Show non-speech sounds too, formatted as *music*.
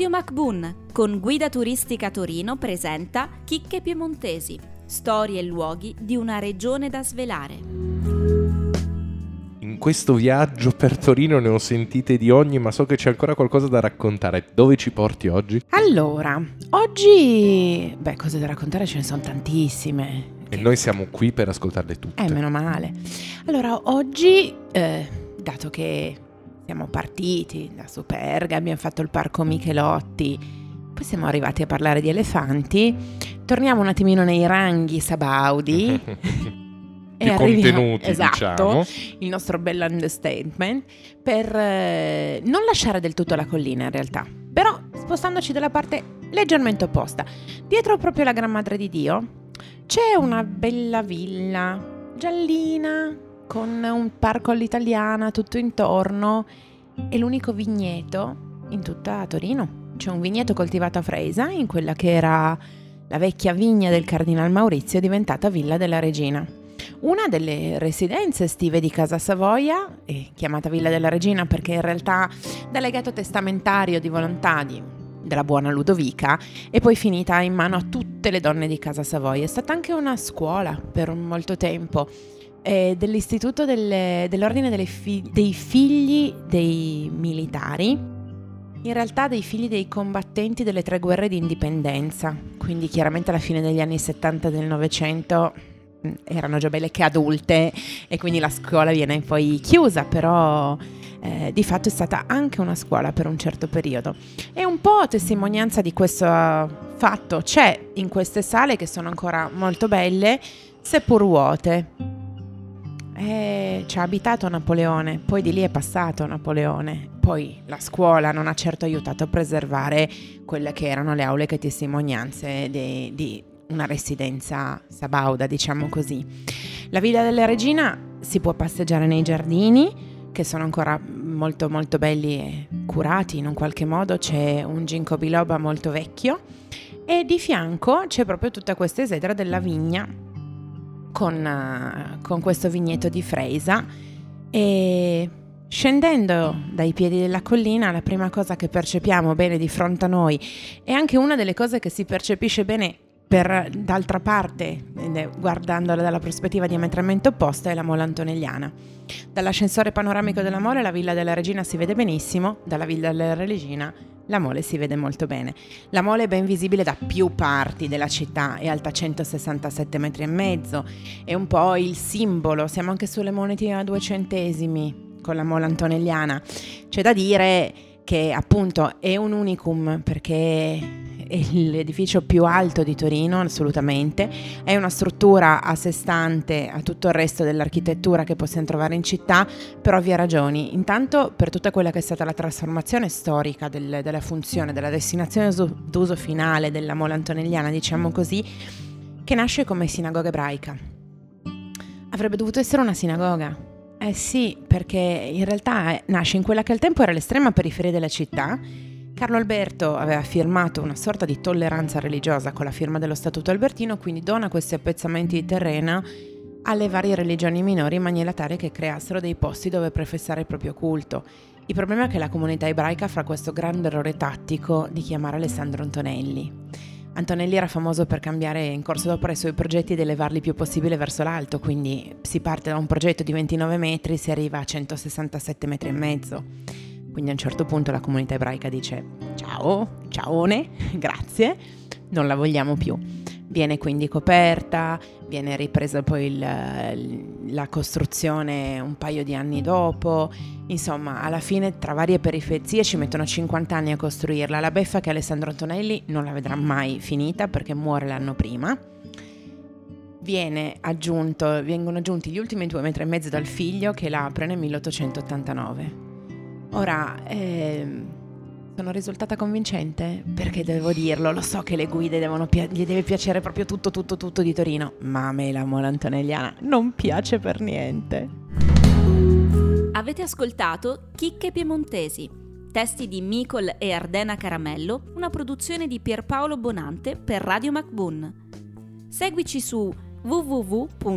Radio MacBoon con Guida Turistica Torino presenta Chicche Piemontesi, storie e luoghi di una regione da svelare. In questo viaggio per Torino ne ho sentite di ogni, ma so che c'è ancora qualcosa da raccontare. Dove ci porti oggi? Allora, oggi... Beh, cose da raccontare ce ne sono tantissime. E noi siamo qui per ascoltarle tutte. Eh, meno male. Allora, oggi, eh, dato che siamo partiti da Superga, abbiamo fatto il parco Michelotti, poi siamo arrivati a parlare di elefanti, torniamo un attimino nei ranghi Sabaudi. *laughs* Più contenuti, *laughs* esatto, diciamo. il nostro bel understatement, per eh, non lasciare del tutto la collina in realtà, però spostandoci dalla parte leggermente opposta. Dietro proprio la Gran Madre di Dio c'è una bella villa giallina con un parco all'italiana tutto intorno e l'unico vigneto in tutta Torino. C'è un vigneto coltivato a Freisa in quella che era la vecchia vigna del Cardinal Maurizio diventata Villa della Regina. Una delle residenze estive di Casa Savoia, chiamata Villa della Regina perché in realtà da legato testamentario di volontà di, della buona Ludovica è poi finita in mano a tutte le donne di Casa Savoia. È stata anche una scuola per molto tempo eh, dell'Istituto delle, dell'Ordine fi- dei Figli dei Militari, in realtà dei figli dei combattenti delle tre guerre di indipendenza, quindi chiaramente alla fine degli anni 70 del Novecento mm, erano già belle che adulte e quindi la scuola viene poi chiusa, però eh, di fatto è stata anche una scuola per un certo periodo. E un po' testimonianza di questo fatto c'è in queste sale che sono ancora molto belle, seppur vuote. Eh, ci ha abitato Napoleone, poi di lì è passato Napoleone. Poi la scuola non ha certo aiutato a preservare quelle che erano le aule che testimonianze di, di una residenza sabauda, diciamo così. La Villa della Regina si può passeggiare nei giardini, che sono ancora molto molto belli e curati in un qualche modo. C'è un ginkgo biloba molto vecchio e di fianco c'è proprio tutta questa esedra della vigna con, uh, con questo vigneto di Freisa e Scendendo dai piedi della collina, la prima cosa che percepiamo bene di fronte a noi e anche una delle cose che si percepisce bene per d'altra parte, guardandola dalla prospettiva diametralmente opposta, è la Mola Antonelliana. Dall'ascensore panoramico della Mole la Villa della Regina si vede benissimo, dalla Villa della Regina la mole si vede molto bene. La mole è ben visibile da più parti della città, è alta 167 metri e mezzo, è un po' il simbolo, siamo anche sulle monete a due centesimi con la mole antonelliana. C'è da dire che appunto è un unicum perché l'edificio più alto di Torino, assolutamente. È una struttura a sé stante a tutto il resto dell'architettura che possiamo trovare in città, per ovvie ragioni. Intanto per tutta quella che è stata la trasformazione storica del, della funzione, della destinazione d'uso finale della Mola Antonelliana, diciamo così, che nasce come sinagoga ebraica. Avrebbe dovuto essere una sinagoga, eh sì, perché in realtà eh, nasce in quella che al tempo era l'estrema periferia della città Carlo Alberto aveva firmato una sorta di tolleranza religiosa con la firma dello Statuto Albertino, quindi dona questi appezzamenti di terreno alle varie religioni minori in maniera tale che creassero dei posti dove professare il proprio culto. Il problema è che la comunità ebraica fa questo grande errore tattico di chiamare Alessandro Antonelli. Antonelli era famoso per cambiare in corso d'opera i suoi progetti ed elevarli il più possibile verso l'alto, quindi si parte da un progetto di 29 metri e si arriva a 167 metri e mezzo. Quindi a un certo punto la comunità ebraica dice ciao, ciaone, *laughs* grazie, non la vogliamo più. Viene quindi coperta, viene ripresa poi il, la costruzione un paio di anni dopo, insomma alla fine tra varie periferie ci mettono 50 anni a costruirla. La beffa che Alessandro Antonelli non la vedrà mai finita perché muore l'anno prima. Aggiunto, vengono aggiunti gli ultimi due metri e mezzo dal figlio che la apre nel 1889 Ora, eh, sono risultata convincente? Perché devo dirlo, lo so che le guide devono pi- gli deve piacere proprio tutto, tutto, tutto di Torino, ma a me la mola antonelliana non piace per niente. Avete ascoltato Chicche Piemontesi, testi di Micol e Ardena Caramello, una produzione di Pierpaolo Bonante per Radio MacBoon. Seguici su www.mbun.it.